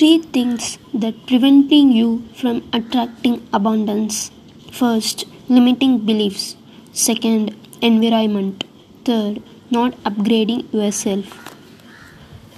three things that preventing you from attracting abundance. First, limiting beliefs. Second, environment. Third, not upgrading yourself.